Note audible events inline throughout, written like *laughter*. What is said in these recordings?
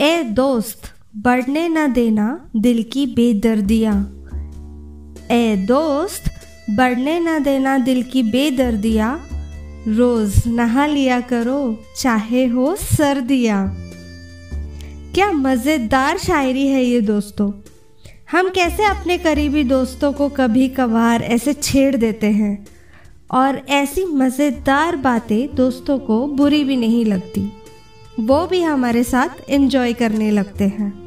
ए दोस्त, बढ़ने न देना दिल की बेदर्दियाँ। ए दोस्त, बढ़ने न देना दिल की बेदर्दियाँ। रोज नहा लिया करो, चाहे हो सर्दियाँ। क्या मज़ेदार शायरी है ये दोस्तों। हम कैसे अपने करीबी दोस्तों को कभी कभार ऐसे छेड़ देते हैं? और ऐसी मज़ेदार बातें दोस्तों को बुरी भी नहीं लगती। वो भी हमारे साथ एंजॉय करने लगते हैं।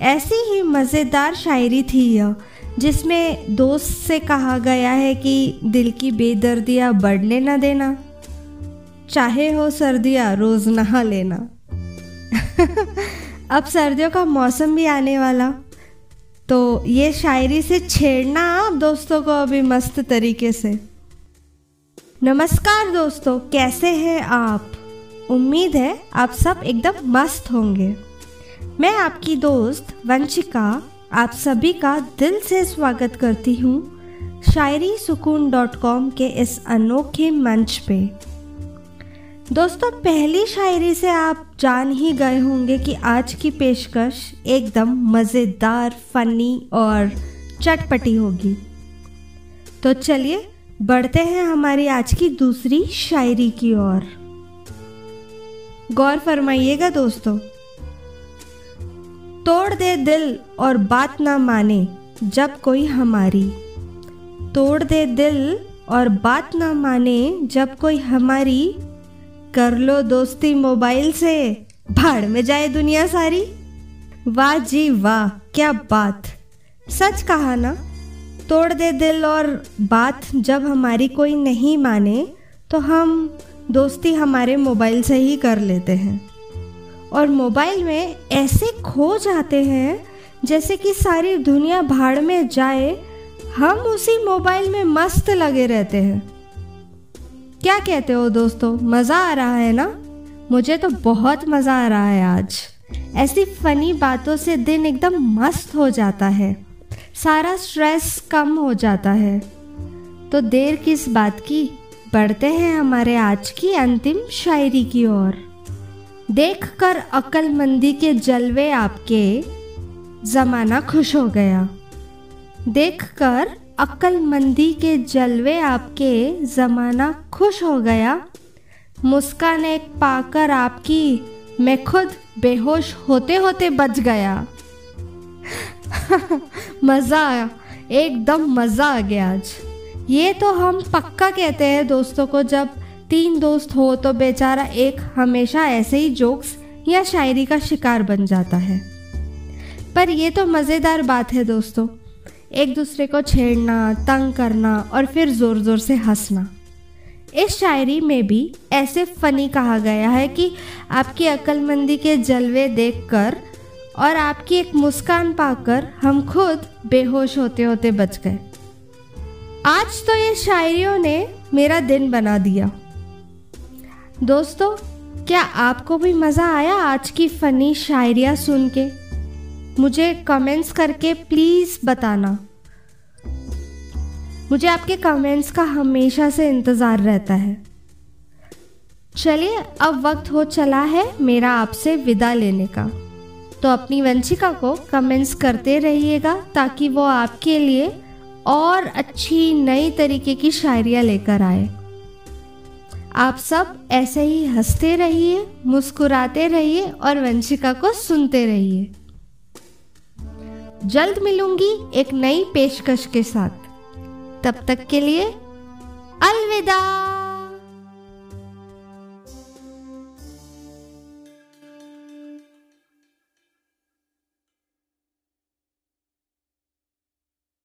ऐसी ही मज़ेदार शायरी थी यह, जिसमें दोस्त से कहा गया है कि दिल की बेदर्दियाँ बढ़ने न देना, चाहे हो सर्दियाँ रोज़ नहा लेना। *laughs* अब सर्दियों का मौसम भी आने वाला। तो ये शायरी से छेड़ना आप दोस्तों को अभी मस्त तरीके से। नमस्कार दोस्तों, कैसे हैं आप? उम्मीद है आप सब एकदम मस्त होंगे। मैं आपकी दोस्त वंशिका, आप सभी का दिल से स्वागत करती हूँ शायरी सुकून डॉट कॉम के इस अनोखे मंच पे। दोस्तों, पहली शायरी से आप जान ही गए होंगे कि आज की पेशकश एकदम मज़ेदार, फनी और चटपटी होगी। तो चलिए, बढ़ते हैं हमारी आज की दूसरी शायरी की ओर। गौर फरमाइएगा दोस्तों। तोड़ दे दिल और बात ना माने जब कोई हमारी। तोड़ दे दिल और बात ना माने जब कोई हमारी। कर लो दोस्ती मोबाइल से, भाड़ में जाए दुनिया सारी। वाह जी वाह, क्या बात। सच कहा ना, तोड़ दे दिल और बात जब हमारी कोई नहीं माने तो हम दोस्ती हमारे मोबाइल से ही कर लेते हैं। और मोबाइल में ऐसे खो जाते हैं, जैसे कि सारी दुनिया भाड़ में जाए, हम उसी मोबाइल में मस्त लगे रहते हैं। क्या कहते हो दोस्तों? मज़ा आ रहा है ना? मुझे तो बहुत मज़ा आ रहा है आज। ऐसी फनी बातों से दिन एकदम मस्त हो जाता है। सारा स्ट्रेस कम हो जाता है। तो देर किस बात की? बढ़ते हैं हमारे आज की अंतिम शायरी की ओर। देखकर अक्लमंदी के जलवे आपके ज़माना खुश हो गया। देखकर अक्लमंदी के जलवे आपके ज़माना खुश हो गया। मुस्कान एक पाकर आपकी मैं खुद बेहोश होते होते बच गया। *laughs* मज़ा आया, एकदम मज़ा आ गया आज। ये तो हम पक्का कहते हैं दोस्तों को, जब तीन दोस्त हो तो बेचारा एक हमेशा ऐसे ही जोक्स या शायरी का शिकार बन जाता है। पर ये तो मज़ेदार बात है दोस्तों, एक दूसरे को छेड़ना, तंग करना और फिर ज़ोर ज़ोर से हंसना। इस शायरी में भी ऐसे फ़नी कहा गया है कि आपकी अक्लमंदी के जलवे देखकर और आपकी एक मुस्कान पाकर हम खुद बेहोश होते होते बच गए। आज तो ये शायरियों ने मेरा दिन बना दिया। दोस्तों, क्या आपको भी मज़ा आया आज की फ़नी शायरियाँ सुन के? मुझे कमेंट्स करके प्लीज़ बताना। मुझे आपके कमेंट्स का हमेशा से इंतज़ार रहता है। चलिए, अब वक्त हो चला है मेरा आपसे विदा लेने का। तो अपनी वंशिका को कमेंट्स करते रहिएगा ताकि वो आपके लिए और अच्छी नई तरीके की शायरियाँ लेकर आए। आप सब ऐसे ही हँसते रहिए, मुस्कुराते रहिए और वंशिका को सुनते रहिए। जल्द मिलूँगी एक नई पेशकश के साथ। तब तक के लिए अलविदा।